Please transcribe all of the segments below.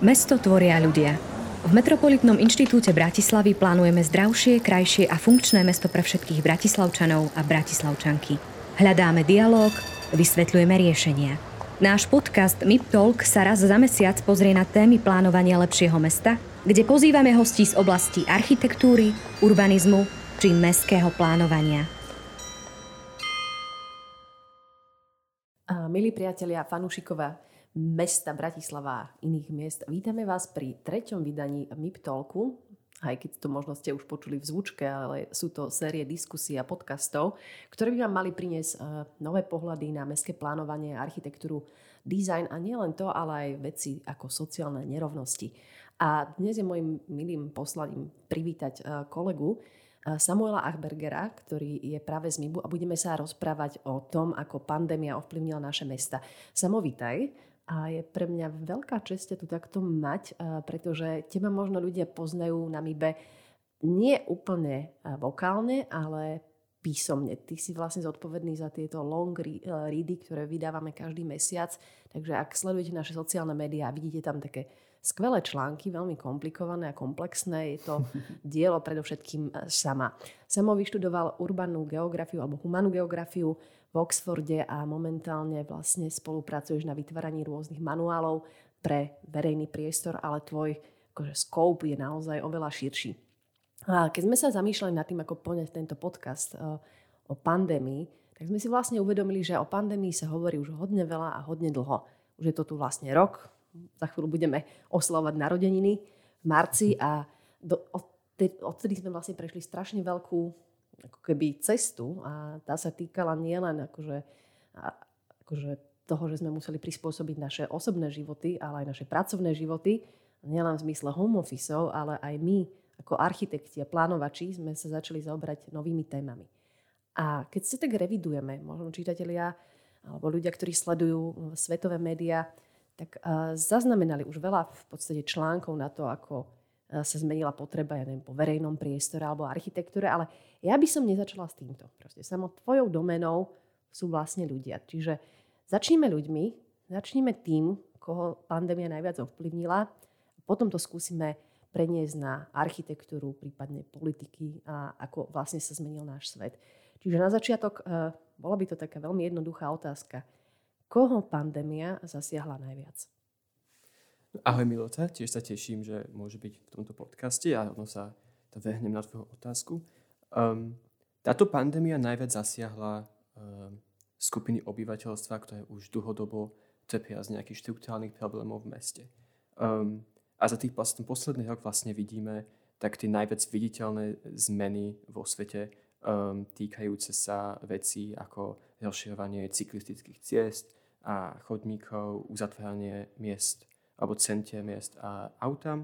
Mesto tvoria ľudia. V Metropolitnom inštitúte Bratislavy plánujeme zdravšie, krajšie a funkčné mesto pre všetkých bratislavčanov a bratislavčanky. Hľadáme dialog, vysvetľujeme riešenia. Náš podcast MIP Talk sa raz za mesiac pozrie na témy plánovania lepšieho mesta, kde pozývame hostí z oblasti architektúry, urbanizmu či mestského plánovania. Milí priatelia, fanúšikovia mesta Bratislava a iných miest, vítame vás pri treťom vydaní MIP Talku, aj keď to možno ste už počuli v zvučke, ale sú to série diskusí a podcastov, ktoré by vám mali priniesť eh, nové pohľady na mestské plánovanie, architektúru, dizajn a nielen to, ale aj veci ako sociálne nerovnosti. A dnes je môjim milým poslaním privítať e, kolegu e, Samuela Achbergera, ktorý je práve z MIBu a budeme sa rozprávať o tom, ako pandémia ovplyvnila naše mesta. Samo, vítaj. A je pre mňa veľká čest tu takto mať, e, pretože teba možno ľudia poznajú na MIBE nie úplne vokálne, ale písomne. Ty si vlastne zodpovedný za tieto long ready, ktoré vydávame každý mesiac. Takže ak sledujete naše sociálne médiá, vidíte tam také skvelé články, veľmi komplikované a komplexné. Je to dielo predovšetkým e, sama. Samo vyštudoval urbanú geografiu alebo humanú geografiu v Oxforde a momentálne vlastne spolupracuješ na vytváraní rôznych manuálov pre verejný priestor, ale tvoj akože, scope je naozaj oveľa širší. A keď sme sa zamýšľali nad tým, ako poňať tento podcast e, o pandémii, tak sme si vlastne uvedomili, že o pandémii sa hovorí už hodne veľa a hodne dlho. Už je to tu vlastne rok, za chvíľu budeme oslavovať narodeniny v marci a do, odtedy sme vlastne prešli strašne veľkú ako keby cestu a tá sa týkala nielen akože, akože toho, že sme museli prispôsobiť naše osobné životy, ale aj naše pracovné životy, nielen v zmysle home office ale aj my ako architekti a plánovači sme sa začali zaoberať novými témami. A keď sa tak revidujeme, možno čitatelia alebo ľudia, ktorí sledujú svetové médiá, tak zaznamenali už veľa v podstate článkov na to, ako sa zmenila potreba, ja neviem, po verejnom priestore alebo architektúre, ale ja by som nezačala s týmto. Proste samo tvojou domenou sú vlastne ľudia. Čiže začníme ľuďmi, začníme tým, koho pandémia najviac ovplyvnila, a potom to skúsime preniesť na architektúru, prípadne politiky a ako vlastne sa zmenil náš svet. Čiže na začiatok uh, bola by to taká veľmi jednoduchá otázka Koho pandémia zasiahla najviac? Ahoj Milota, tiež sa teším, že môže byť v tomto podcaste a rovno sa to vehnem na tvoju otázku. Um, táto pandémia najviac zasiahla um, skupiny obyvateľstva, ktoré už dlhodobo trpia z nejakých štruktúrálnych problémov v meste. Um, a za tých vlastne, posledný rok vlastne vidíme tak tie najviac viditeľné zmeny vo svete um, týkajúce sa vecí ako rozširovanie cyklistických ciest, a chodníkov, uzatváranie miest alebo centier miest a auta.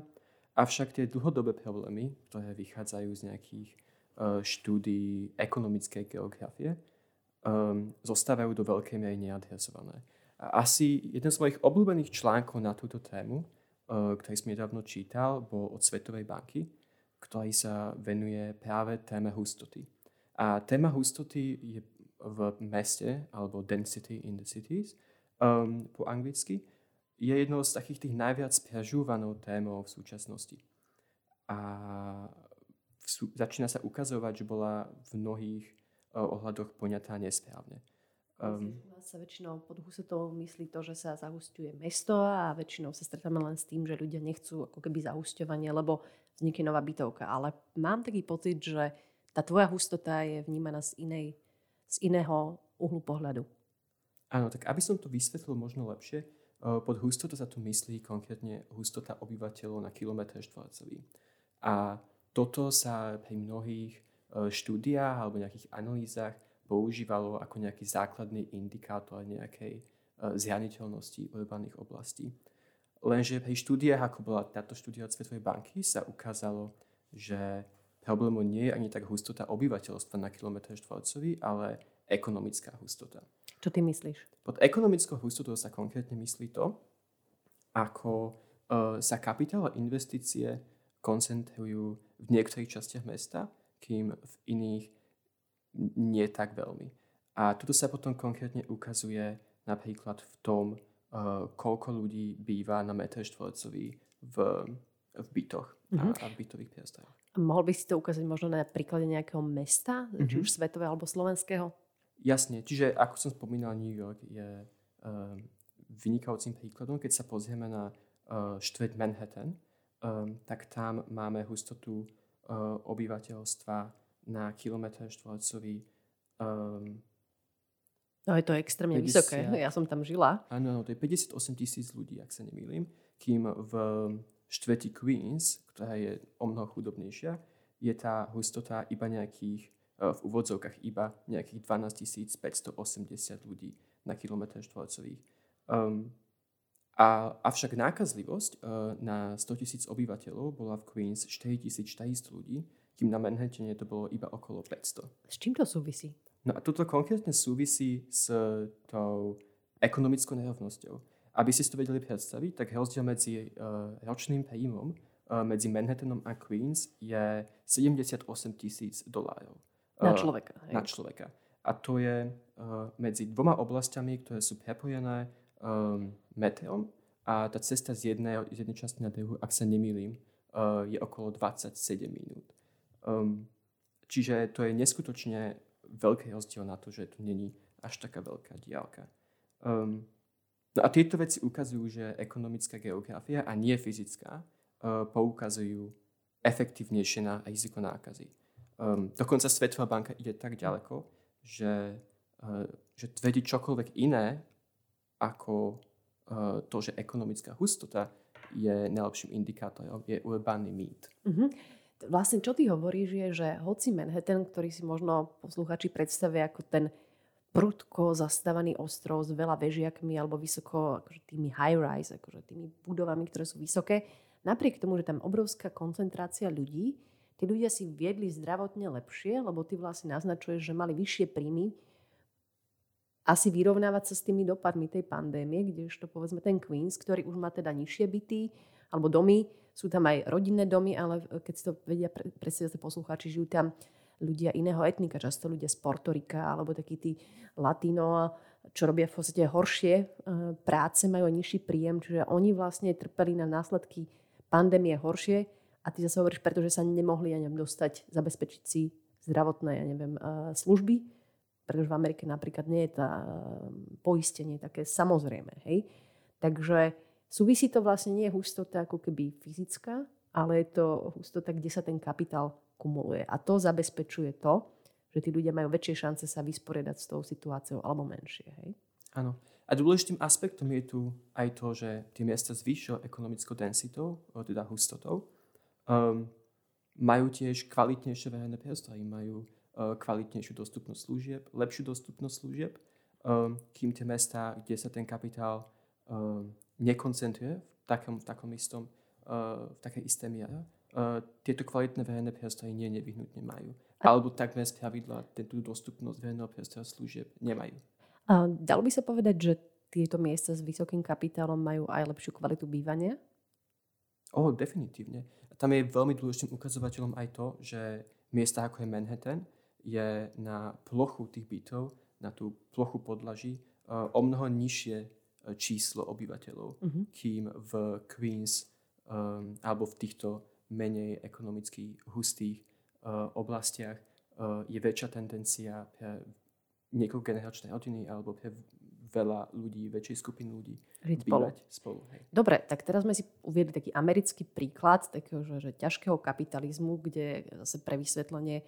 Avšak tie dlhodobé problémy, ktoré vychádzajú z nejakých uh, štúdií ekonomickej geografie, um, zostávajú do veľkej miery neadresované. A asi jeden z mojich obľúbených článkov na túto tému, uh, ktorý som nedávno čítal, bol od Svetovej banky, ktorý sa venuje práve téme hustoty. A téma hustoty je v meste, alebo density in the cities, um, po anglicky, je jednou z takých tých najviac prežúvanou témou v súčasnosti. A v sú, začína sa ukazovať, že bola v mnohých uh, ohľadoch poňatá nesprávne. Um, sa väčšinou pod husetou myslí to, že sa zahustuje mesto a väčšinou sa stretáme len s tým, že ľudia nechcú ako keby zahusťovanie, lebo vznikne nová bytovka. Ale mám taký pocit, že tá tvoja hustota je vnímaná z, inej, z iného uhlu pohľadu. Áno, tak aby som to vysvetlil možno lepšie, pod hustotou sa tu myslí konkrétne hustota obyvateľov na kilometr štvorcový. A toto sa pri mnohých štúdiách alebo nejakých analýzach používalo ako nejaký základný indikátor nejakej zraniteľnosti urbaných oblastí. Lenže pri štúdiách, ako bola táto štúdia od Svetovej banky, sa ukázalo, že problémom nie je ani tak hustota obyvateľstva na kilometr štvorcový, ale ekonomická hustota. Čo ty myslíš? Pod ekonomickou hustotou sa konkrétne myslí to, ako uh, sa kapitál a investície koncentrujú v niektorých častiach mesta, kým v iných nie tak veľmi. A toto sa potom konkrétne ukazuje napríklad v tom, uh, koľko ľudí býva na metr štvorcový v, v bytoch mm-hmm. a, Mhm. a v bytových priestoroch. Mohol by si to ukázať možno na príklade nejakého mesta, mm-hmm. či Mhm. už svetového alebo slovenského? Jasne, čiže ako som spomínal, New York je um, vynikajúcim príkladom. Keď sa pozrieme na uh, štvrť Manhattan, um, tak tam máme hustotu uh, obyvateľstva na kilometr štvorcový um, No je to extrémne 50. vysoké. Ja som tam žila. Áno, to je 58 tisíc ľudí, ak sa nemýlim, kým v štvrti Queens, ktorá je o mnoho chudobnejšia, je tá hustota iba nejakých, v úvodzovkách iba nejakých 12 580 ľudí na kilometr štvorcový. Um, a, avšak nákazlivosť uh, na 100 tisíc obyvateľov bola v Queens 4400 ľudí, kým na Manhattane to bolo iba okolo 500. S čím to súvisí? No a toto konkrétne súvisí s tou ekonomickou nerovnosťou. Aby si si to vedeli predstaviť, tak rozdiel medzi uh, ročným príjmom uh, medzi Manhattanom a Queens je 78 tisíc dolárov. Na Uh, človeka. Hej. Na človeka. A to je uh, medzi dvoma oblastiami, ktoré sú prepojené um, metrom a tá cesta z jednej, z jednej časti na druhú, ak sa nemýlim, uh, je okolo 27 minút. Um, čiže to je neskutočne veľký rozdiel na to, že tu není až taká veľká diálka. Um, no a tieto veci ukazujú, že ekonomická geografia a nie fyzická uh, poukazujú efektívnejšie na riziko nákazy. Um, dokonca Svetová banka ide tak ďaleko, že, uh, že tvrdí čokoľvek iné ako uh, to, že ekonomická hustota je najlepším indikátorom, je urbaný mýt. Mhm. Vlastne, čo ty hovoríš, je, že hoci Manhattan, ktorý si možno posluchači predstavia ako ten prudko zastávaný ostrov s veľa vežiakmi alebo vysoko akože tými high-rise, akože tými budovami, ktoré sú vysoké, napriek tomu, že tam obrovská koncentrácia ľudí, tí ľudia si viedli zdravotne lepšie, lebo ty vlastne naznačuješ, že mali vyššie príjmy asi vyrovnávať sa s tými dopadmi tej pandémie, kdežto povedzme ten Queens, ktorý už má teda nižšie byty alebo domy, sú tam aj rodinné domy, ale keď si to vedia pre- predstaviť poslucháči, žijú tam ľudia iného etnika, často ľudia z Portorika alebo takí tí latino, čo robia v podstate horšie e, práce, majú aj nižší príjem, čiže oni vlastne trpeli na následky pandémie horšie a ty zase hovoríš, pretože sa nemohli, ja neviem, dostať, zabezpečiť si zdravotné, ja neviem, e, služby, pretože v Amerike napríklad nie je tá e, poistenie také samozrejme, hej. Takže súvisí to vlastne nie hustota ako keby fyzická, ale je to hustota, kde sa ten kapitál kumuluje. A to zabezpečuje to, že tí ľudia majú väčšie šance sa vysporiadať s tou situáciou alebo menšie. Hej? Áno. A dôležitým aspektom je tu aj to, že tie miesta s vyššou ekonomickou densitou, teda hustotou, um, majú tiež kvalitnejšie verejné priestory, majú uh, kvalitnejšiu dostupnosť služieb, lepšiu dostupnosť služieb, um, kým tie mesta, kde sa ten kapitál um, nekoncentruje v takom, v takom istom, uh, v takej isté miere, uh, tieto kvalitné verejné priestory nie nevyhnutne majú. Alebo takmer z pravidla tú dostupnosť verejného priestora služieb nemajú. A dalo by sa povedať, že tieto miesta s vysokým kapitálom majú aj lepšiu kvalitu bývania? O, definitívne. Tam je veľmi dôležitým ukazovateľom aj to, že miesta ako je Manhattan je na plochu tých bytov, na tú plochu podlaží uh, o mnoho nižšie uh, číslo obyvateľov, Mhm. kým v Queens um, alebo v týchto menej ekonomicky hustých uh, oblastiach uh, je väčšia tendencia pre niekoľkogeneračné rodiny alebo pre veľa ľudí, väčšej skupiny ľudí Žiť spolu. spolu. Hej. Dobre, tak teraz sme si uviedli taký americký príklad takého, že, že ťažkého kapitalizmu, kde zase pre vysvetlenie,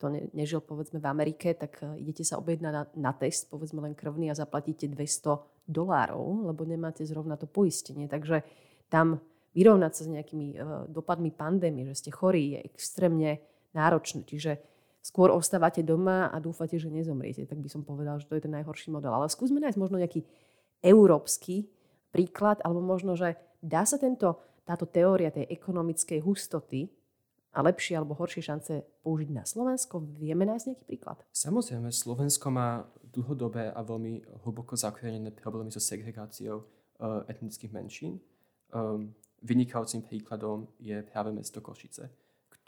kto ne, nežil povedzme v Amerike, tak e, idete sa objednať na, na test, povedzme len krvný a zaplatíte 200 dolárov, lebo nemáte zrovna to poistenie. Takže tam vyrovnať sa s nejakými uh, dopadmi pandémie, že ste chorí, je extrémne náročné. Čiže skôr ostávate doma a dúfate, že nezomriete. Tak by som povedal, že to je ten najhorší model. Ale skúsme nájsť možno nejaký európsky príklad, alebo možno, že dá sa tento, táto teória tej ekonomickej hustoty a lepšie alebo horšie šance použiť na Slovensko? Vieme nájsť nejaký príklad? Samozrejme, Slovensko má dlhodobé a veľmi hlboko zakorenené problémy so segregáciou uh, etnických menšín. Um, vynikajúcim príkladom je práve mesto Košice,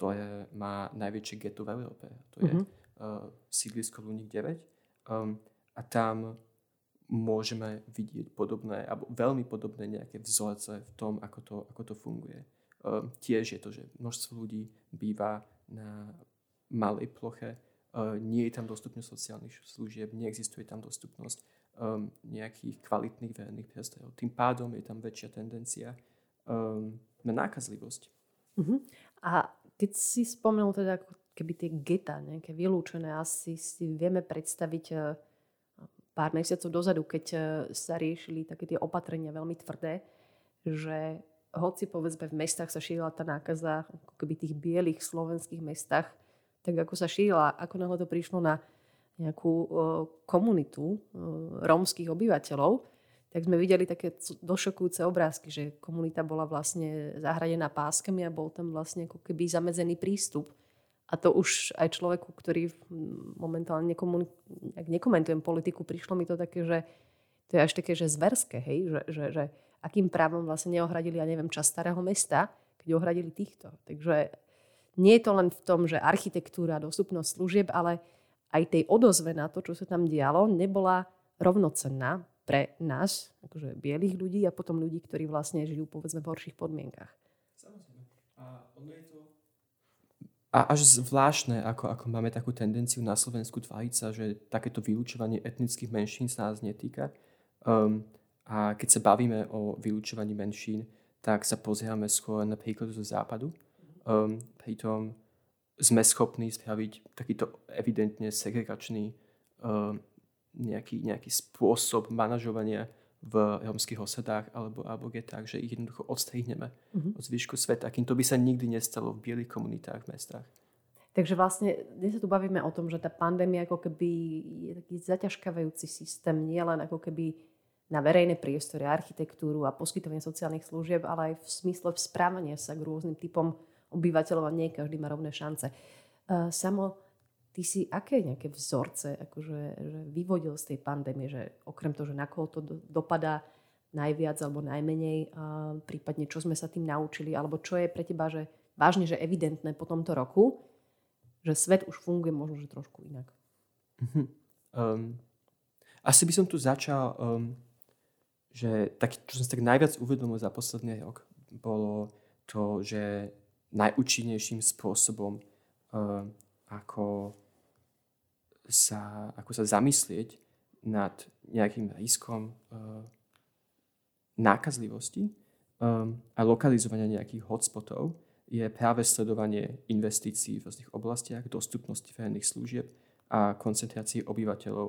ktoré má najväčšie geto v Európe. To je Mhm. uh, sídlisko Luník 9. Um, a tam môžeme vidieť podobné, alebo veľmi podobné nejaké vzorce v tom, ako to, ako to funguje. Um, tiež je to, že množstvo ľudí býva na malej ploche, uh, nie je tam dostupnosť sociálnych služieb, neexistuje tam dostupnosť um, nejakých kvalitných verejných priestorov. Tým pádom je tam väčšia tendencia um, na nákazlivosť. Uh-huh. A keď si spomenul teda keby tie geta, nejaké vylúčené, asi si vieme predstaviť uh, pár mesiacov dozadu, keď e, sa riešili také tie opatrenia veľmi tvrdé, že hoci povedzme v mestách sa šírila tá nákaza, ako keby tých bielých slovenských mestách, tak ako sa šírila, ako náhle to prišlo na nejakú uh, komunitu rómskych obyvateľov, tak sme videli také došokujúce obrázky, že komunita bola vlastne zahradená páskami a bol tam vlastne ako keby zamedzený prístup a to už aj človeku, ktorý momentálne nekomun- ak nekomentujem politiku, prišlo mi to také, že to je až také, že zverské, hej? Že, že, že akým právom vlastne neohradili, ja neviem, čas starého mesta, keď ohradili týchto. Takže nie je to len v tom, že architektúra, dostupnosť služieb, ale aj tej odozve na to, čo sa tam dialo, nebola rovnocenná pre nás, akože bielých ľudí a potom ľudí, ktorí vlastne žijú povedzme v horších podmienkach. Samozrejme. A ono je to a až zvláštne, ako, ako máme takú tendenciu na Slovensku tváriť sa, že takéto vylúčovanie etnických menšín sa nás netýka. Um, a keď sa bavíme o vylúčovaní menšín, tak sa pozeráme skôr na príklad zo západu. Um, pritom sme schopní spraviť takýto evidentne segregačný um, nejaký, nejaký spôsob manažovania v romských osadách alebo, alebo getách, že ich jednoducho odstrihneme uh-huh. od zvyšku sveta. Kým to by sa nikdy nestalo v bielých komunitách v mestách. Takže vlastne dnes sa tu bavíme o tom, že tá pandémia ako keby je taký zaťažkávajúci systém, nielen ako keby na verejné priestory, architektúru a poskytovanie sociálnych služieb, ale aj v smysle správania sa k rôznym typom obyvateľov a nie každý má rovné šance. Uh, samo Ty si aké nejaké vzorce akože, že vyvodil z tej pandémie, že okrem toho, že na koho to do, dopadá najviac alebo najmenej, a prípadne čo sme sa tým naučili, alebo čo je pre teba že vážne, že evidentné po tomto roku, že svet už funguje možno, že trošku inak. Mm-hmm. Um, asi by som tu začal, um, že tak, čo som si tak najviac uvedomil za posledný rok, bolo to, že najúčinnejším spôsobom, um, ako sa, ako sa zamyslieť nad nejakým riskom uh, nákazlivosti um, a lokalizovania nejakých hotspotov je práve sledovanie investícií v rôznych oblastiach, dostupnosti verejných služieb a koncentrácii obyvateľov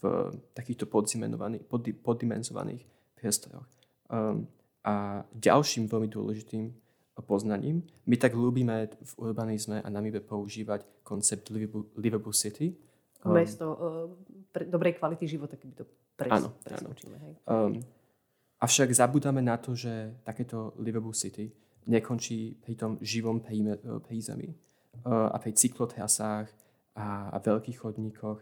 v takýchto poddimenzovaných priestoroch. Um, a ďalším veľmi dôležitým poznaním, my tak ľúbime v urbanizme a namibe používať koncept livable, livable city, Um, Mesto uh, pre, dobrej kvality života, keby to pres, áno, preskočíme. Hej. Um, avšak zabudáme na to, že takéto livable city nekončí pri tom živom prízemí uh, a pri cyklotrasách a, a veľkých chodníkoch.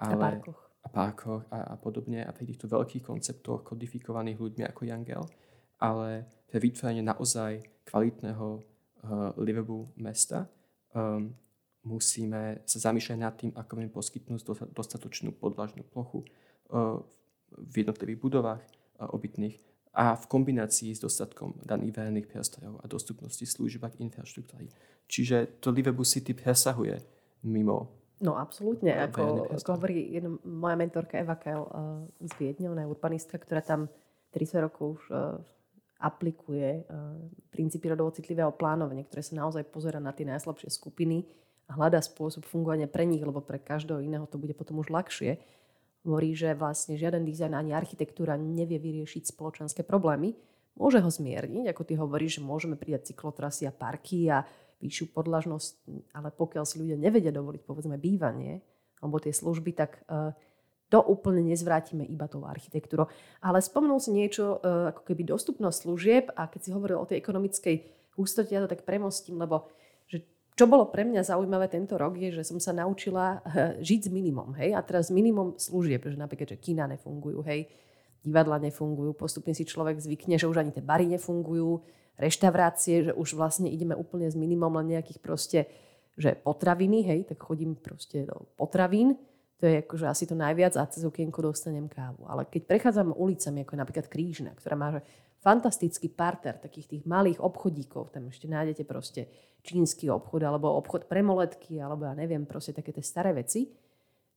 Ale, a parkoch. A parkoch a, a podobne. A pri týchto veľkých konceptoch kodifikovaných ľuďmi ako Jangel. Ale pre vytvorenie naozaj kvalitného uh, livable mesta um, musíme sa zamýšľať nad tým, ako vieme poskytnúť dostatočnú podlažnú plochu eh, v jednotlivých budovách eh, obytných a v kombinácii s dostatkom daných verejných priestorov a dostupnosti služieb a infraštruktúry. Čiže to Liverpool City presahuje mimo No absolútne. Ako, ako hovorí jedna, moja mentorka Eva Kel uh, z Viedne, ona je urbanistka, ktorá tam 30 rokov už uh, aplikuje uh, princípy rodovo citlivého plánovania, ktoré sa naozaj pozera na tie najslabšie skupiny hľadá spôsob fungovania pre nich, lebo pre každého iného to bude potom už ľahšie. Hovorí, že vlastne žiaden dizajn ani architektúra nevie vyriešiť spoločenské problémy. Môže ho zmierniť, ako ty hovoríš, že môžeme pridať cyklotrasy a parky a vyššiu podlažnosť, ale pokiaľ si ľudia nevedia dovoliť povedzme bývanie alebo tie služby, tak uh, to úplne nezvrátime iba tou architektúrou. Ale spomenul si niečo uh, ako keby dostupnosť služieb a keď si hovoril o tej ekonomickej hustote, ja to tak premostím, lebo čo bolo pre mňa zaujímavé tento rok je, že som sa naučila eh, žiť s minimum. Hej? A teraz minimum služieb, že napríklad, že kina nefungujú, hej, divadla nefungujú, postupne si človek zvykne, že už ani tie bary nefungujú, reštaurácie, že už vlastne ideme úplne s minimum len nejakých proste, že potraviny, hej, tak chodím proste do potravín. To je akože asi to najviac a cez okienko dostanem kávu. Ale keď prechádzam ulicami, ako je napríklad Krížna, ktorá má fantastický parter takých tých malých obchodíkov, tam ešte nájdete proste čínsky obchod, alebo obchod pre moletky, alebo ja neviem, proste také tie staré veci,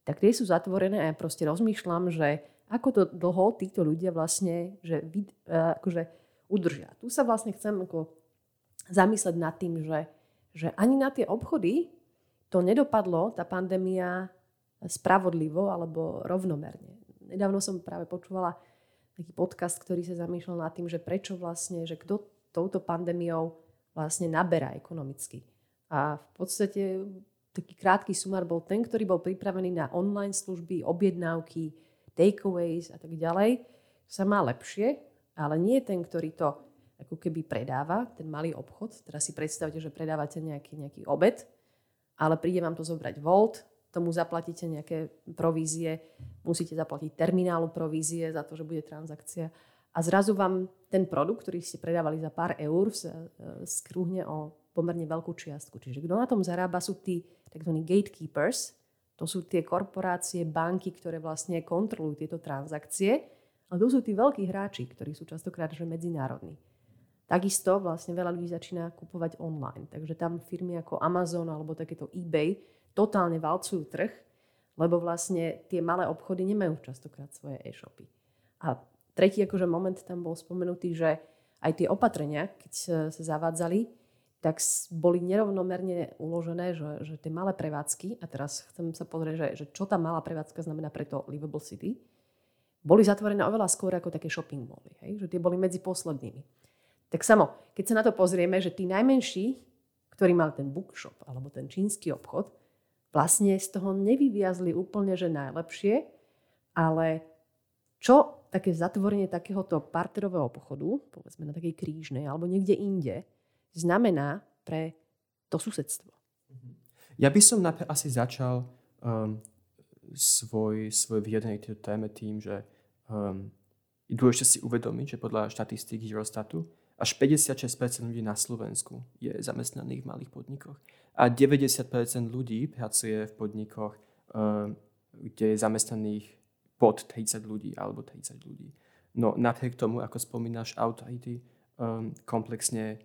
tak tie sú zatvorené a ja proste rozmýšľam, že ako to dlho títo ľudia vlastne že, akože udržia. Tu sa vlastne chcem ako zamysleť nad tým, že, že ani na tie obchody to nedopadlo, tá pandémia, spravodlivo alebo rovnomerne. Nedávno som práve počúvala taký podcast, ktorý sa zamýšľal nad tým, že prečo vlastne, že kto touto pandémiou vlastne naberá ekonomicky. A v podstate taký krátky sumár bol ten, ktorý bol pripravený na online služby, objednávky, takeaways a tak ďalej, sa má lepšie, ale nie ten, ktorý to ako keby predáva, ten malý obchod. Teraz si predstavte, že predávate nejaký, nejaký obed, ale príde vám to zobrať Volt, tomu zaplatíte nejaké provízie, musíte zaplatiť terminálu provízie za to, že bude transakcia a zrazu vám ten produkt, ktorý ste predávali za pár eur, skrúhne o pomerne veľkú čiastku. Čiže kto na tom zarába sú tí tzv. gatekeepers, to sú tie korporácie, banky, ktoré vlastne kontrolujú tieto transakcie, ale to sú tí veľkí hráči, ktorí sú častokrát že medzinárodní. Takisto vlastne veľa ľudí začína kupovať online. Takže tam firmy ako Amazon alebo takéto eBay totálne valcujú trh, lebo vlastne tie malé obchody nemajú častokrát svoje e-shopy. A tretí akože moment tam bol spomenutý, že aj tie opatrenia, keď sa zavádzali, tak boli nerovnomerne uložené, že, že tie malé prevádzky, a teraz chcem sa pozrieť, že, že čo tá malá prevádzka znamená pre to Livable City, boli zatvorené oveľa skôr ako také shopping mally, hej? že tie boli medzi poslednými. Tak samo, keď sa na to pozrieme, že tí najmenší, ktorí mali ten bookshop alebo ten čínsky obchod, vlastne z toho nevyviazli úplne, že najlepšie, ale čo také zatvorenie takéhoto parterového pochodu, povedzme na takej krížnej alebo niekde inde, znamená pre to susedstvo? Mhm. Ja by som napríklad asi začal um, svoj, svoj vyjadrenie tejto téme tým, že um, je dôležité si uvedomiť, že podľa štatistík Eurostatu až 56% ľudí na Slovensku je zamestnaných v malých podnikoch. A 90% ľudí pracuje v podnikoch, um, kde je zamestnaných pod 30 ľudí alebo 30 ľudí. No napriek tomu, ako spomínaš, autority um, komplexne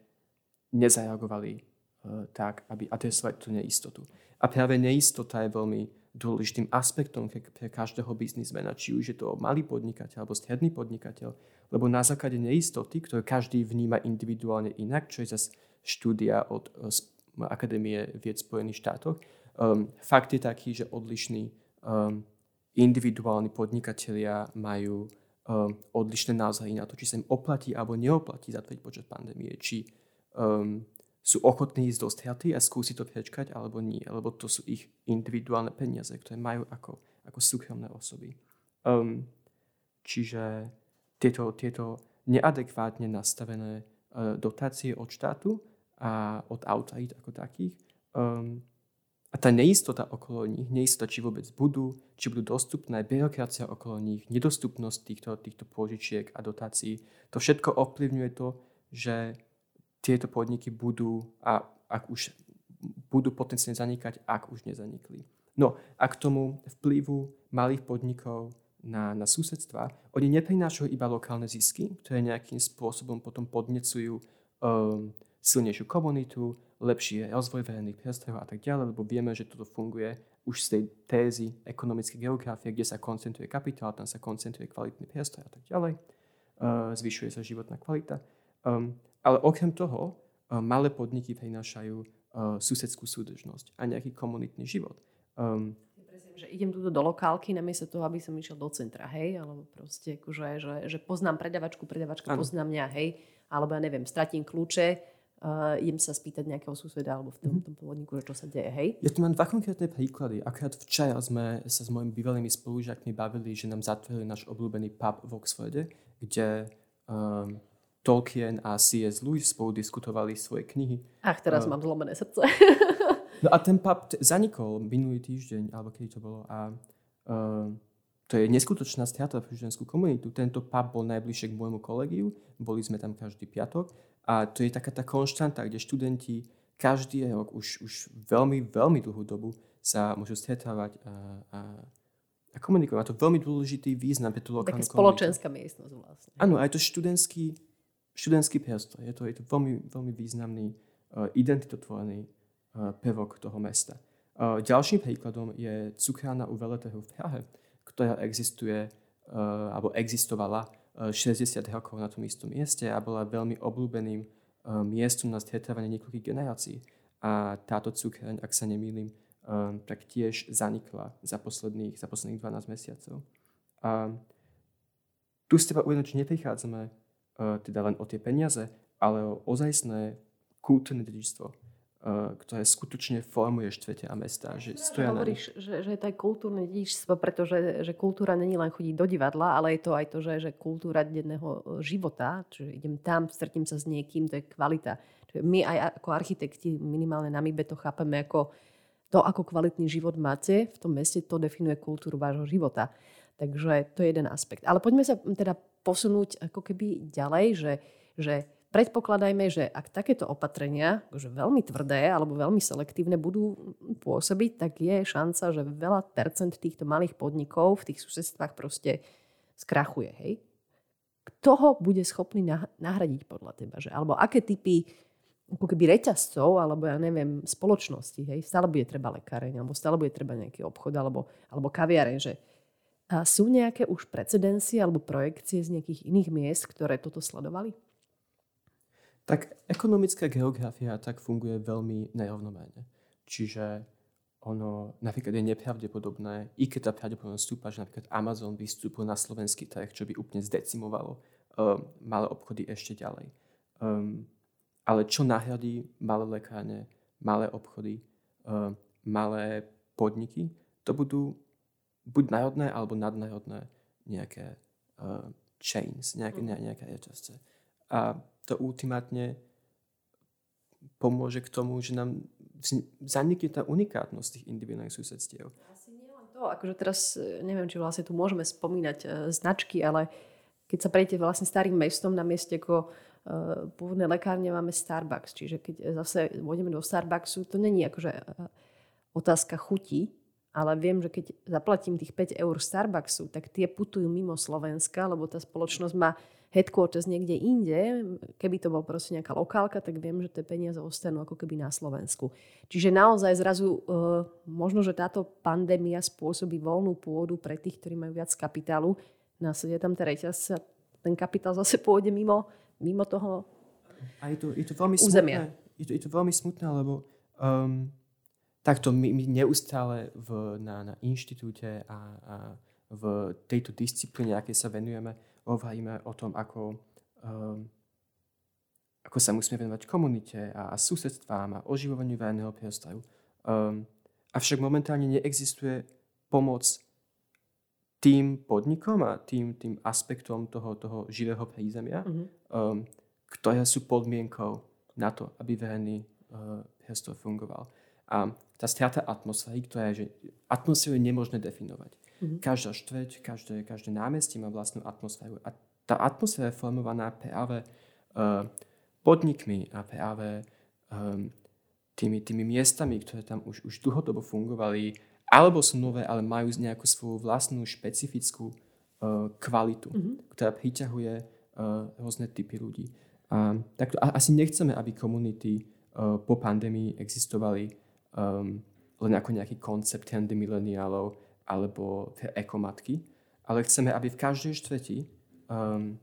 nezareagovali uh, tak, aby adresovali tú neistotu. A práve neistota je veľmi dôležitým aspektom pre každého biznismena, či už je to malý podnikateľ alebo stredný podnikateľ, lebo na základe neistoty, ktorú každý vníma individuálne inak, čo je zase štúdia od uh, Akadémie vied Spojených štátoch, um, fakt je taký, že odlišný um, individuálni podnikatelia majú um, odlišné názory na to, či sa im oplatí alebo neoplatí zatvoriť počas pandémie, či um, sú ochotní ísť do straty a skúsiť to prečkať alebo nie, lebo to sú ich individuálne peniaze, ktoré majú ako, ako súkromné osoby. Um, čiže tieto, tieto neadekvátne nastavené uh, dotácie od štátu a od autorít ako takých um, a tá neistota okolo nich, neistota, či vôbec budú, či budú dostupné, byrokracia okolo nich, nedostupnosť týchto, týchto pôžičiek a dotácií, to všetko ovplyvňuje to, že tieto podniky budú, a ak už budú potenciálne zanikať, ak už nezanikli. No a k tomu vplyvu malých podnikov na, na susedstva, oni neprinášajú iba lokálne zisky, ktoré nejakým spôsobom potom podnecujú um, silnejšiu komunitu, lepší rozvoj verejných priestorov a tak ďalej, lebo vieme, že toto funguje už z tej tézy ekonomickej geografie, kde sa koncentruje kapitál, tam sa koncentruje kvalitný priestor a tak ďalej. Uh, zvyšuje sa životná kvalita. Um, ale okrem toho, uh, malé podniky prinášajú uh, susedskú súdržnosť a nejaký komunitný život. Um, že idem tu do lokálky namiesto toho, aby som išiel do centra, hej, alebo proste akože, že, že poznám predavačku, predavačka ano. pozná mňa, hej, alebo ja neviem, stratím kľúče, uh, idem sa spýtať nejakého suseda alebo v tom, mm-hmm. tom podniku, že čo sa deje, hej? Ja tu mám dva konkrétne príklady. Akrát včera sme sa s mojimi bývalými spolužiakmi bavili, že nám zatvorili náš obľúbený pub v Oxforde, kde um, Tolkien a C.S. Lewis spolu diskutovali svoje knihy. Ach, teraz uh, mám zlomené srdce. no a ten pub t- zanikol minulý týždeň, alebo kedy to bolo. A uh, to je neskutočná strata pre študentskú komunitu. Tento pub bol najbližšie k môjmu kolegiu, boli sme tam každý piatok a to je taká tá konštanta, kde študenti každý rok už, už veľmi, veľmi dlhú dobu sa môžu stretávať a, a a komunikovať. Má to veľmi dôležitý význam pre tú lokálnu Taká spoločenská miestnosť vlastne. Áno, aj to študentský, študentský priestor. Je to, je to veľmi, veľmi významný uh, identitotvorný uh, prvok toho mesta. Uh, ďalším príkladom je cukrárna u Veletehu v Prahe, ktorá existuje, uh, alebo existovala 60 rokov na tom istom mieste a bola veľmi obľúbeným uh, miestom na stretávanie niekoľkých generácií. A táto cukráň, ak sa nemýlim, um, tak tiež zanikla za posledných, za posledných 12 mesiacov. A tu s teba uvedomiť, že neprichádzame uh, teda len o tie peniaze, ale o ozajstné kultúrne dedičstvo, ktoré skutočne formuje štvrte a mesta. Že stoja hovoríš, že, že to je kultúrne dedičstvo, pretože že kultúra není len chodiť do divadla, ale je to aj to, že, že kultúra denného e, života, čiže idem tam, stretím sa s niekým, to je kvalita. Čiže my aj ako architekti, minimálne na MIBE to chápeme ako to, ako kvalitný život máte v tom meste, to definuje kultúru vášho života. Takže to je jeden aspekt. Ale poďme sa teda posunúť ako keby ďalej, že, že predpokladajme, že ak takéto opatrenia, že veľmi tvrdé alebo veľmi selektívne budú pôsobiť, tak je šanca, že veľa percent týchto malých podnikov v tých susedstvách proste skrachuje. Hej? Kto ho bude schopný nahradiť podľa teba? Že, alebo aké typy ako keby reťazcov, alebo ja neviem, spoločnosti, hej, stále bude treba lekáreň, alebo stále bude treba nejaký obchod, alebo, alebo kaviareň, že a sú nejaké už precedencie alebo projekcie z nejakých iných miest, ktoré toto sledovali? Tak ekonomická geografia tak funguje veľmi nerovnomerne. Čiže ono napríklad je nepravdepodobné, i keď tá pravdepodobnosť stúpa, že napríklad Amazon vystúpil na slovenský trh, čo by úplne zdecimovalo um, malé obchody ešte ďalej. Um, ale čo nahradí malé lekárne, malé obchody, uh, malé podniky, to budú buď národné alebo nadnárodné nejaké uh, chains, nejaké, ne, nejaké reťazce. A to ultimátne pomôže k tomu, že nám zanikne tá unikátnosť tých individuálnych susedstiev. Asi nie len to, akože teraz e, neviem, či vlastne tu môžeme spomínať uh, značky, ale keď sa prejdete vlastne starým mestom na mieste ako Eh, pôvodnej lekárne máme Starbucks, čiže keď zase pôjdeme do Starbucksu, to není akože otázka chuti, ale viem, že keď zaplatím tých 5 eur Starbucksu, tak tie putujú mimo Slovenska, lebo tá spoločnosť má headquarters niekde inde. Keby to bol proste nejaká lokálka, tak viem, že tie peniaze ostanú ako keby na Slovensku. Čiže naozaj zrazu uh, možno, že táto pandémia spôsobí voľnú pôdu pre tých, ktorí majú viac kapitálu. Následne tam tá reťaz, ten kapitál zase pôjde mimo mimo toho a je to, je to veľmi územia. Smutné. Je to, je to veľmi smutné, lebo um, takto my, my neustále v, na, na inštitúte a, a v tejto disciplíne, aké sa venujeme, hovoríme o tom, ako, um, ako sa musíme venovať komunite a, a susedstvám a oživovaniu verejného priestoru. Um, avšak momentálne neexistuje pomoc tým podnikom a tým, tým aspektom toho, toho živého prízemia, mm-hmm. um, ktoré sú podmienkou na to, aby verejný uh, priestor fungoval. A tá strata atmosféry, ktorá je, že atmosféru je nemožné definovať. Mm-hmm. Každá štveť, každé, každé námestie má vlastnú atmosféru. A tá atmosféra je formovaná práve uh, podnikmi a práve um, tými, tými miestami, ktoré tam už, už dlhodobo fungovali, alebo sú nové, ale majú nejakú svoju vlastnú špecifickú uh, kvalitu, mm-hmm. ktorá priťahuje uh, rôzne typy ľudí. A, takto, a asi nechceme, aby komunity uh, po pandémii existovali um, len ako nejaký koncept trendy mileniálov alebo ekomatky, ale chceme, aby v každej štvrti um,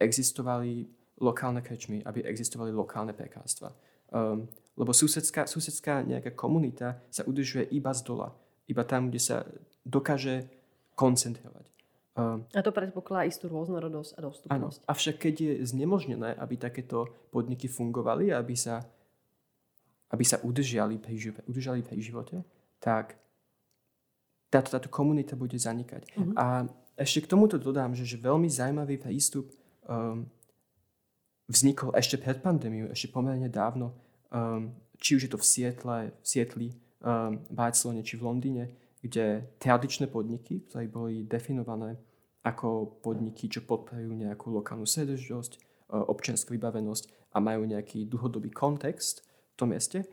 existovali lokálne krečmy, aby existovali lokálne pekárstva. Um, lebo susedská, susedská nejaká komunita sa udržuje iba z dola iba tam, kde sa dokáže koncentrovať. A to predpokladá istú rôznorodosť a dostupnosť. Áno, avšak keď je znemožnené, aby takéto podniky fungovali, aby sa, aby sa udržali, pri, živote, udržali pri živote, tak táto, táto komunita bude zanikať. Uh-huh. A ešte k tomuto dodám, že, že veľmi zaujímavý prístup um, vznikol ešte pred pandémiou, ešte pomerne dávno, um, či už je to v Sietle, v Sietli, v Barcelone či v Londýne, kde tradičné podniky, ktoré boli definované ako podniky, čo podporujú nejakú lokálnu sredožnosť, e, občianskú vybavenosť a majú nejaký dlhodobý kontext tom mieste,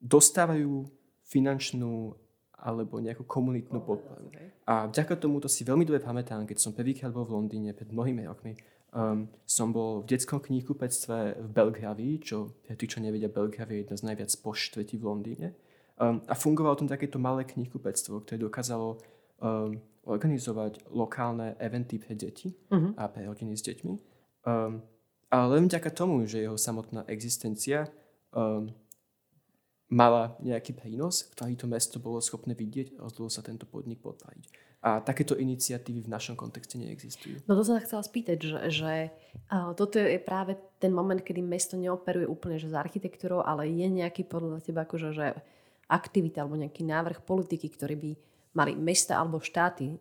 dostávajú finančnú alebo nejakú komunitnú podporu. A vďaka tomu to si veľmi dobre pamätám, keď som prvýkrát bol v Londýne pred mnohými rokmi. Um, som bol v detskom knihkupectve v Belgravii, čo pre tí, čo nevedia, Belgravia je jedna z najviac poštvetí v Londýne. Um, a fungovalo tam takéto malé knihkupectvo, ktoré dokázalo um, organizovať lokálne eventy pre deti uh-huh. a pre rodiny s deťmi. Um, ale len vďaka tomu, že jeho samotná existencia um, mala nejaký prínos, ktorý to mesto bolo schopné vidieť, rozhodlo sa tento podnik podpariť. A takéto iniciatívy v našom kontexte neexistujú. No to som sa chcela spýtať, že, že toto je práve ten moment, kedy mesto neoperuje úplne že s architektúrou, ale je nejaký podľa teba akože, že aktivita alebo nejaký návrh politiky, ktorý by mali mesta alebo štáty uh,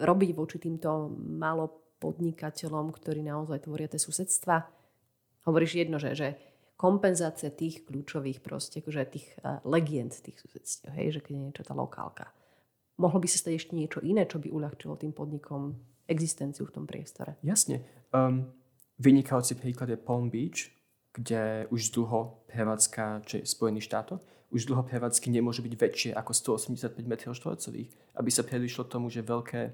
robiť voči týmto malo podnikateľom, ktorí naozaj tvoria tie susedstva. Hovoríš jedno, že, že kompenzácia tých kľúčových proste, akože tých uh, legend tých susedstiev, hej, že keď je niečo tá lokálka. Mohlo by sa stať ešte niečo iné, čo by uľahčilo tým podnikom existenciu v tom priestore? Jasne. Um, vynikajúci príklad je Palm Beach, kde už dlho prevádzka, čo je Spojených štátov, už dlho prevádzky nemôže byť väčšie ako 185 m štvorcových, aby sa predišlo tomu, že veľké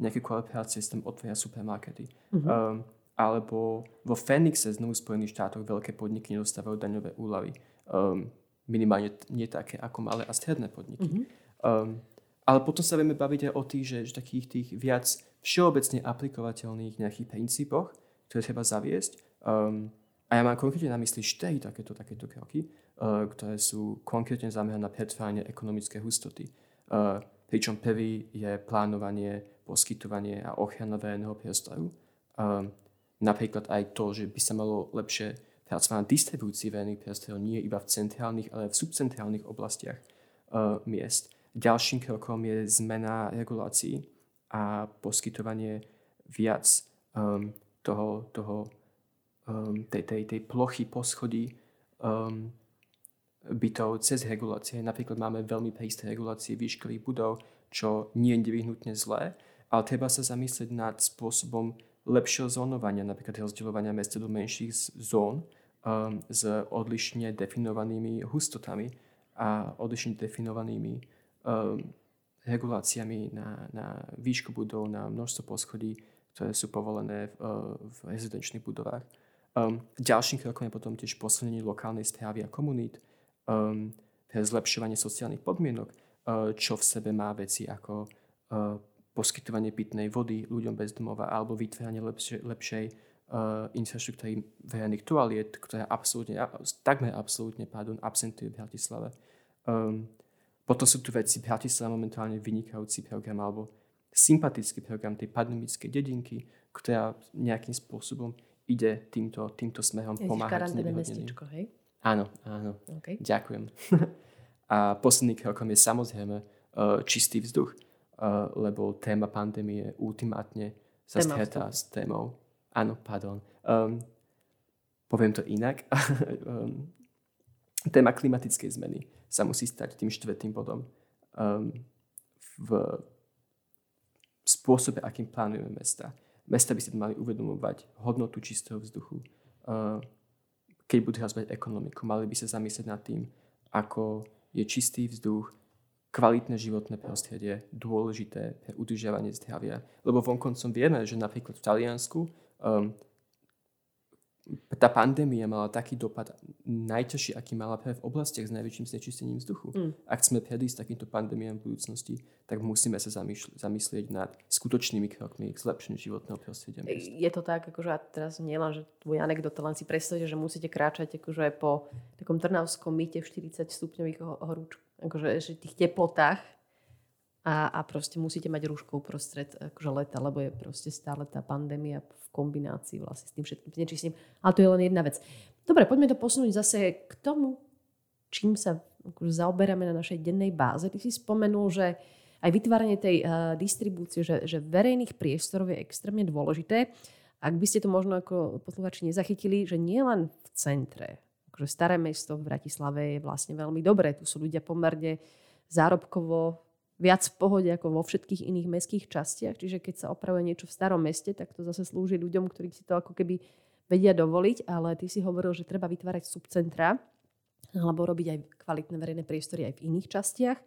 nejaké korporácie tam otvoria supermarkety. Uh-huh. Um, alebo vo Phoenixe, znovu Spojených štátoch, veľké podniky nedostávajú daňové úlavy. Um, minimálne nie také ako malé a stredné podniky. Mm-hmm. Um, ale potom sa vieme baviť aj o tých, že, že takých tých viac všeobecne aplikovateľných nejakých princípoch, ktoré treba zaviesť. Um, a ja mám konkrétne na mysli štyri takéto, takéto kroky, uh, ktoré sú konkrétne zamerané na pretváranie ekonomické hustoty. Uh, pričom prvý je plánovanie, poskytovanie a ochrana verejného priestoru. Um, Napríklad aj to, že by sa malo lepšie pracovať na distribúcii verejných priestorov, nie iba v centrálnych, ale v subcentrálnych oblastiach uh, miest. Ďalším krokom je zmena regulácií a poskytovanie viac um, toho, toho um, tej, tej, tej plochy poschodí um, bytov cez regulácie. Napríklad máme veľmi prísne regulácie výškových budov, čo nie je nevyhnutne zlé, ale treba sa zamyslieť nad spôsobom lepšieho zónovania, napríklad rozdeľovania mesta do menších zón um, s odlišne definovanými hustotami a odlišne definovanými um, reguláciami na, na výšku budov, na množstvo poschodí, ktoré sú povolené v, uh, v rezidenčných budovách. Um, ďalším krokom je potom tiež posilnenie lokálnej správy a komunít, um, zlepšovanie sociálnych podmienok, uh, čo v sebe má veci ako uh, poskytovanie pitnej vody ľuďom bez domova alebo vytváranie lepšej, lepšej uh, infraštruktúry verejných toaliet, ktorá absolútne, takmer absolútne pardon, absentuje v Bratislave. Um, potom sú tu veci Bratislava momentálne vynikajúci program alebo sympatický program tej pandemickej dedinky, ktorá nejakým spôsobom ide týmto, týmto smerom je pomáhať mestečko, hej? Áno, áno. Okay. Ďakujem. A posledný krokom je samozrejme uh, čistý vzduch lebo téma pandémie ultimátne sa stretá s témou. Áno, pardon. Um, poviem to inak. um, téma klimatickej zmeny sa musí stať tým štvrtým bodom um, v spôsobe, akým plánujeme mesta. Mesta by si mali uvedomovať hodnotu čistého vzduchu. Uh, keď budú rozvať ekonomiku, mali by sa zamyslieť nad tým, ako je čistý vzduch kvalitné životné prostredie dôležité pre udržiavanie zdravia. Lebo vonkoncom vieme, že napríklad v Taliansku um, tá pandémia mala taký dopad najťažší, aký mala práve v oblastiach s najväčším znečistením vzduchu. Mm. Ak sme predísť takýmto pandémiám v budúcnosti, tak musíme sa zamýšľ- zamyslieť nad skutočnými krokmi k zlepšeniu životného prostredia. Je to tak, akože a teraz nielen, že tvoj anekdota, len si predstavte, že musíte kráčať akože po takom trnavskom myte v 40 stupňových horúčku akože že tých teplotách a, a proste musíte mať rúško uprostred akože leta, lebo je proste stále tá pandémia v kombinácii vlastne s tým všetkým nečistým. Ale to je len jedna vec. Dobre, poďme to posunúť zase k tomu, čím sa akože zaoberáme na našej dennej báze. Ty si spomenul, že aj vytváranie tej uh, distribúcie, že, že verejných priestorov je extrémne dôležité. Ak by ste to možno ako posluchači nezachytili, že nie len v centre, akože staré mesto v Bratislave je vlastne veľmi dobré. Tu sú ľudia pomerne zárobkovo viac v pohode ako vo všetkých iných mestských častiach. Čiže keď sa opravuje niečo v starom meste, tak to zase slúži ľuďom, ktorí si to ako keby vedia dovoliť. Ale ty si hovoril, že treba vytvárať subcentra alebo robiť aj kvalitné verejné priestory aj v iných častiach.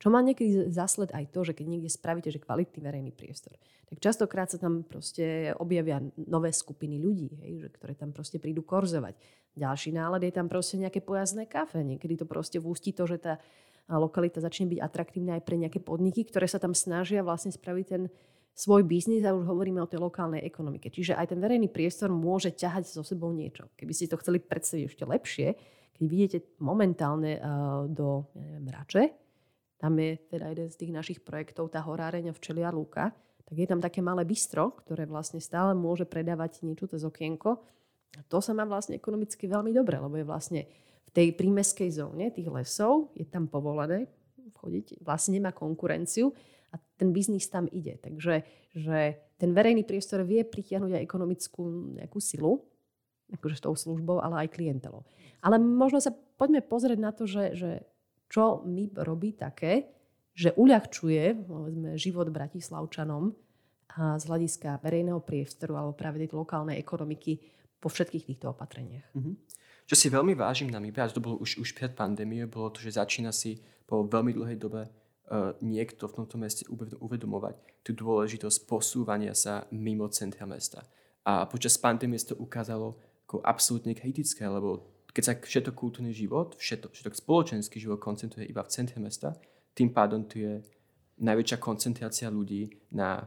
Čo má niekedy zasled aj to, že keď niekde spravíte, že kvalitný verejný priestor, tak častokrát sa tam proste objavia nové skupiny ľudí, hej, že, ktoré tam proste prídu korzovať. Ďalší nálad je tam proste nejaké pojazdné kafe. Niekedy to proste vústi to, že tá lokalita začne byť atraktívna aj pre nejaké podniky, ktoré sa tam snažia vlastne spraviť ten svoj biznis a už hovoríme o tej lokálnej ekonomike. Čiže aj ten verejný priestor môže ťahať so sebou niečo. Keby ste to chceli predstaviť ešte lepšie, keď vidíte momentálne uh, do ja neviem, Rače, tam je teda jeden z tých našich projektov, tá horáreňa včelia Lúka, tak je tam také malé bistro, ktoré vlastne stále môže predávať niečo cez okienko. A to sa má vlastne ekonomicky veľmi dobre, lebo je vlastne v tej prímeskej zóne tých lesov, je tam povolené vchodiť, vlastne nemá konkurenciu a ten biznis tam ide. Takže že ten verejný priestor vie pritiahnuť aj ekonomickú nejakú silu, akože s tou službou, ale aj klientelov. Ale možno sa poďme pozrieť na to, že, že čo mi robí také, že uľahčuje povedzme, život Bratislavčanom a z hľadiska verejného priestoru alebo práve tej lokálnej ekonomiky po všetkých týchto opatreniach. Mm-hmm. Čo si veľmi vážim na MIBE, a to bolo už, už pred pandémiou, bolo to, že začína si po veľmi dlhej dobe uh, niekto v tomto meste uvedomovať tú dôležitosť posúvania sa mimo centra mesta. A počas pandémie to ukázalo ako absolútne kritické, lebo keď sa všetok kultúrny život, všetok, všetok spoločenský život koncentruje iba v centre mesta, tým pádom tu je najväčšia koncentrácia ľudí na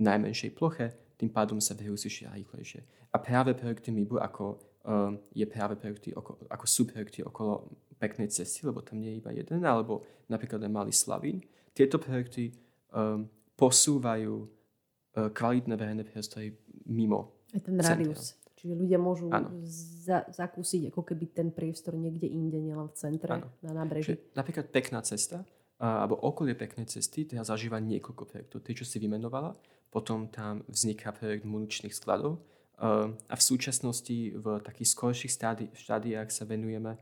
najmenšej ploche, tým pádom sa vyhusíš a rýchlejšie. A práve projekty MIBU ako, um, je práve projekty okolo, ako sú projekty okolo peknej cesty, lebo tam nie je iba jeden, alebo napríklad aj Malý Slavín. Tieto projekty um, posúvajú uh, kvalitné verejné priestory mimo. Aj ten radius. Čiže ľudia môžu za, zakúsiť ako keby ten priestor niekde inde, nielen v centre, ano. na nábreží. Čiže napríklad pekná cesta, alebo okolie peknej cesty, teda zažíva niekoľko projektov. Tie, čo si vymenovala, potom tam vzniká projekt muničných skladov a v súčasnosti v takých skorších stádi- štádiách sa venujeme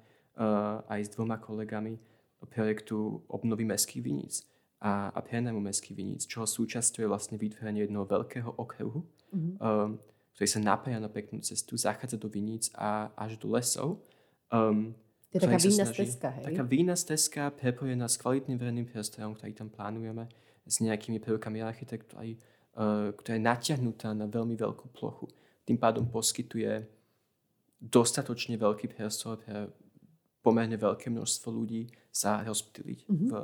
aj s dvoma kolegami projektu obnovy mestských viníc a, a prenajmu mestských viníc, čoho súčasťou je vlastne vytvorenie jedného veľkého okruhu, mm-hmm ktorý sa napája na peknú cestu, zachádza do viníc a až do lesov. Um, to je taká vína stezka, hej? Taká vína stezka prepojená s kvalitným verejným priestorom, ktorý tam plánujeme, s nejakými prvkami architektúry, uh, ktorá je natiahnutá na veľmi veľkú plochu. Tým pádom poskytuje dostatočne veľký priestor pre pomerne veľké množstvo ľudí sa rozptýliť mm-hmm. v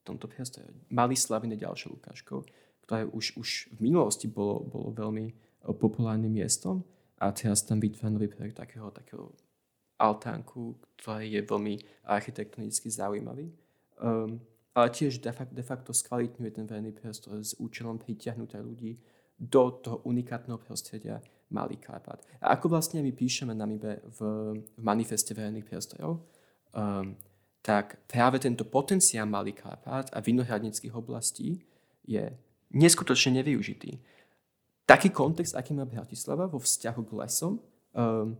tomto priestore. Malý Slavin je ďalšou ukážkou, ktoré už, už v minulosti bolo, bolo veľmi populárnym miestom a teraz tam nový projekt takého, takého altánku, ktorý je veľmi architektonicky zaujímavý. Um, ale tiež de facto, de facto skvalitňuje ten verejný priestor s účelom pritiahnuť aj ľudí do toho unikátneho prostredia Malý Karpat. A ako vlastne my píšeme na MIBE v, v manifeste verejných priestorov, um, tak práve tento potenciál Malý Karpat a vinohradnických oblastí je neskutočne nevyužitý taký kontext, aký má Bratislava vo vzťahu k lesom, um,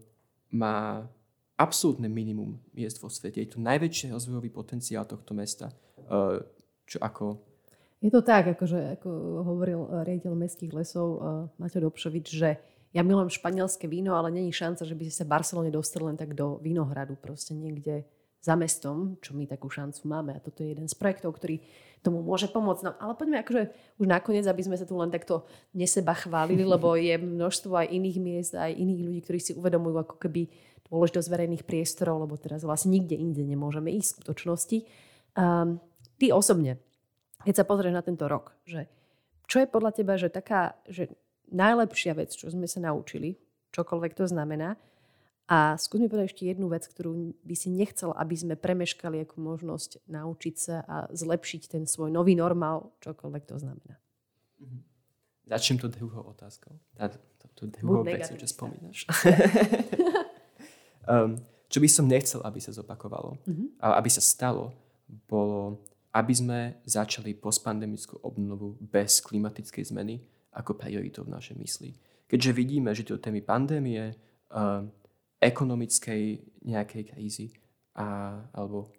má absolútne minimum miest vo svete. Je to najväčší rozvojový potenciál tohto mesta. Uh, čo ako... Je to tak, akože, ako hovoril uh, riaditeľ mestských lesov uh, Maťo Dobšovič, že ja milujem španielské víno, ale není šanca, že by ste sa Barcelone dostali len tak do vinohradu, proste niekde za mestom, čo my takú šancu máme. A toto je jeden z projektov, ktorý tomu môže pomôcť. No, ale poďme akože už nakoniec, aby sme sa tu len takto neseba chválili, lebo je množstvo aj iných miest, aj iných ľudí, ktorí si uvedomujú ako keby dôležitosť verejných priestorov, lebo teraz vlastne nikde inde nemôžeme ísť v skutočnosti. Um, ty osobne, keď sa pozrieš na tento rok, že čo je podľa teba, že taká, že najlepšia vec, čo sme sa naučili, čokoľvek to znamená, a skús mi povedať ešte jednu vec, ktorú by si nechcel, aby sme premeškali ako možnosť naučiť sa a zlepšiť ten svoj nový normál, čokoľvek to znamená. Mm-hmm. Začnem to druhou otázkou. Tá, tú druhou vec, čo spomínaš. um, čo by som nechcel, aby sa zopakovalo, mm-hmm. a aby sa stalo, bolo, aby sme začali postpandemickú obnovu bez klimatickej zmeny ako prioritou v našej mysli. Keďže vidíme, že tie témy pandémie, um, ekonomickej nejakej krízy a, alebo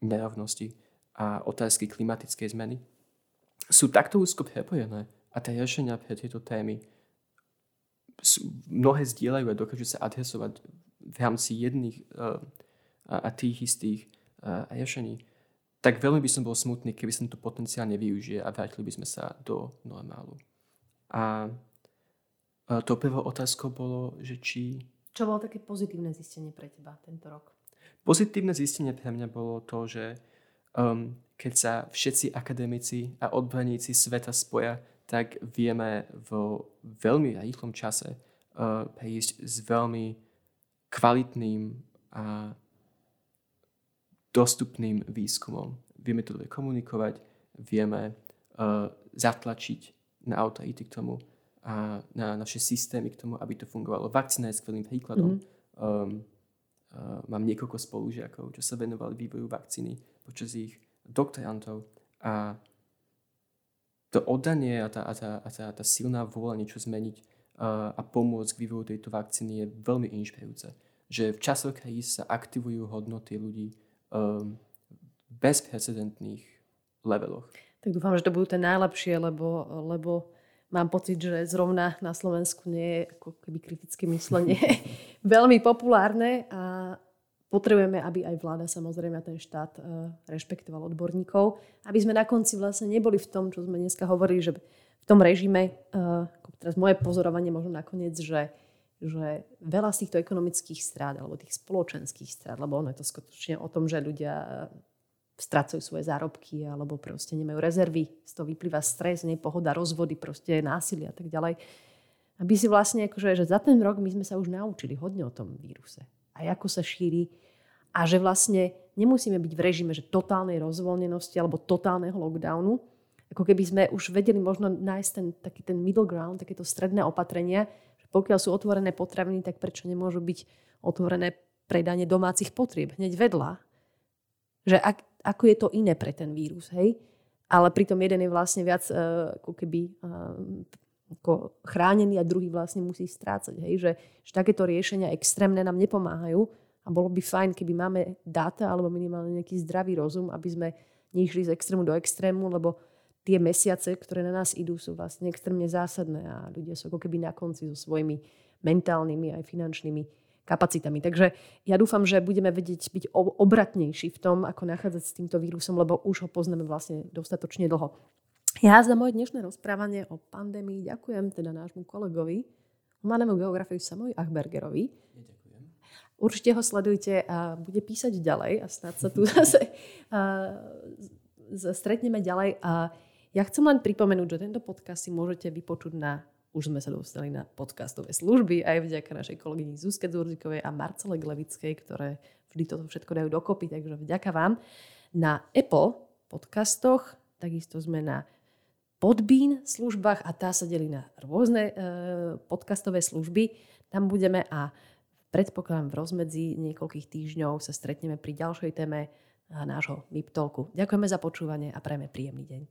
nerovnosti a otázky klimatickej zmeny sú takto úzko prepojené a tie riešenia pre tieto témy sú, mnohé zdieľajú a dokážu sa adresovať v rámci jedných uh, a, tých istých uh, riešení. tak veľmi by som bol smutný, keby som to potenciálne využije a vrátili by sme sa do normálu. A to prvou otázkou bolo, že či... Čo bolo také pozitívne zistenie pre teba tento rok? Pozitívne zistenie pre mňa bolo to, že um, keď sa všetci akademici a odborníci sveta spoja, tak vieme vo veľmi rýchlom čase uh, prejsť s veľmi kvalitným a dostupným výskumom. Vieme to dobre komunikovať, vieme uh, zatlačiť na autority k tomu a na naše systémy k tomu, aby to fungovalo. Vakcína je skvelým príkladom. Mm-hmm. Um, uh, mám niekoľko spolužiakov, čo sa venovali vývoju vakcíny počas ich doktorantov a to oddanie a tá, a tá, a tá, tá silná vôľa niečo zmeniť uh, a pomôcť k vývoju tejto vakcíny je veľmi inšpirujúce. Že v časoch kríz sa aktivujú hodnoty ľudí um, bezprecedentných leveloch. Tak dúfam, že to budú tie najlepšie, lebo, lebo mám pocit, že zrovna na Slovensku nie je ako keby kritické myslenie veľmi populárne a potrebujeme, aby aj vláda samozrejme a ten štát uh, rešpektoval odborníkov, aby sme na konci vlastne neboli v tom, čo sme dneska hovorili, že v tom režime, uh, teraz moje pozorovanie možno nakoniec, že že veľa z týchto ekonomických strát alebo tých spoločenských strát, lebo ono je to skutočne o tom, že ľudia e, strácajú svoje zárobky alebo proste nemajú rezervy, z toho vyplýva stres, nepohoda, rozvody, proste násilie a tak ďalej. Aby si vlastne, akože, že za ten rok my sme sa už naučili hodne o tom víruse. A ako sa šíri. A že vlastne nemusíme byť v režime, že totálnej rozvoľnenosti alebo totálneho lockdownu. Ako keby sme už vedeli možno nájsť ten, taký ten middle ground, takéto stredné opatrenia, pokiaľ sú otvorené potraviny, tak prečo nemôžu byť otvorené predanie domácich potrieb hneď vedľa? Že ak, ako je to iné pre ten vírus, hej? Ale pritom jeden je vlastne viac uh, ako keby uh, ako chránený a druhý vlastne musí strácať. Hej? Že, že takéto riešenia extrémne nám nepomáhajú a bolo by fajn, keby máme dáta alebo minimálne nejaký zdravý rozum, aby sme nešli z extrému do extrému, lebo tie mesiace, ktoré na nás idú, sú vlastne extrémne zásadné a ľudia sú ako keby na konci so svojimi mentálnymi aj finančnými kapacitami. Takže ja dúfam, že budeme vedieť byť obratnejší v tom, ako nachádzať s týmto vírusom, lebo už ho poznáme vlastne dostatočne dlho. Ja za moje dnešné rozprávanie o pandémii ďakujem teda nášmu kolegovi, humanému geografovi Samovi Achbergerovi. Ďakujem. Určite ho sledujte a bude písať ďalej a snad sa tu zase stretneme ďalej. A ja chcem len pripomenúť, že tento podcast si môžete vypočuť na už sme sa dostali na podcastové služby aj vďaka našej kolegyni Zuzke Dzurzikovej a Marcele Glevickej, ktoré vždy toto všetko dajú dokopy, takže vďaka vám. Na Apple podcastoch, takisto sme na Podbean službách a tá sa delí na rôzne e, podcastové služby. Tam budeme a predpokladám v rozmedzi niekoľkých týždňov sa stretneme pri ďalšej téme nášho MIPTolku. Ďakujeme za počúvanie a prajeme príjemný deň.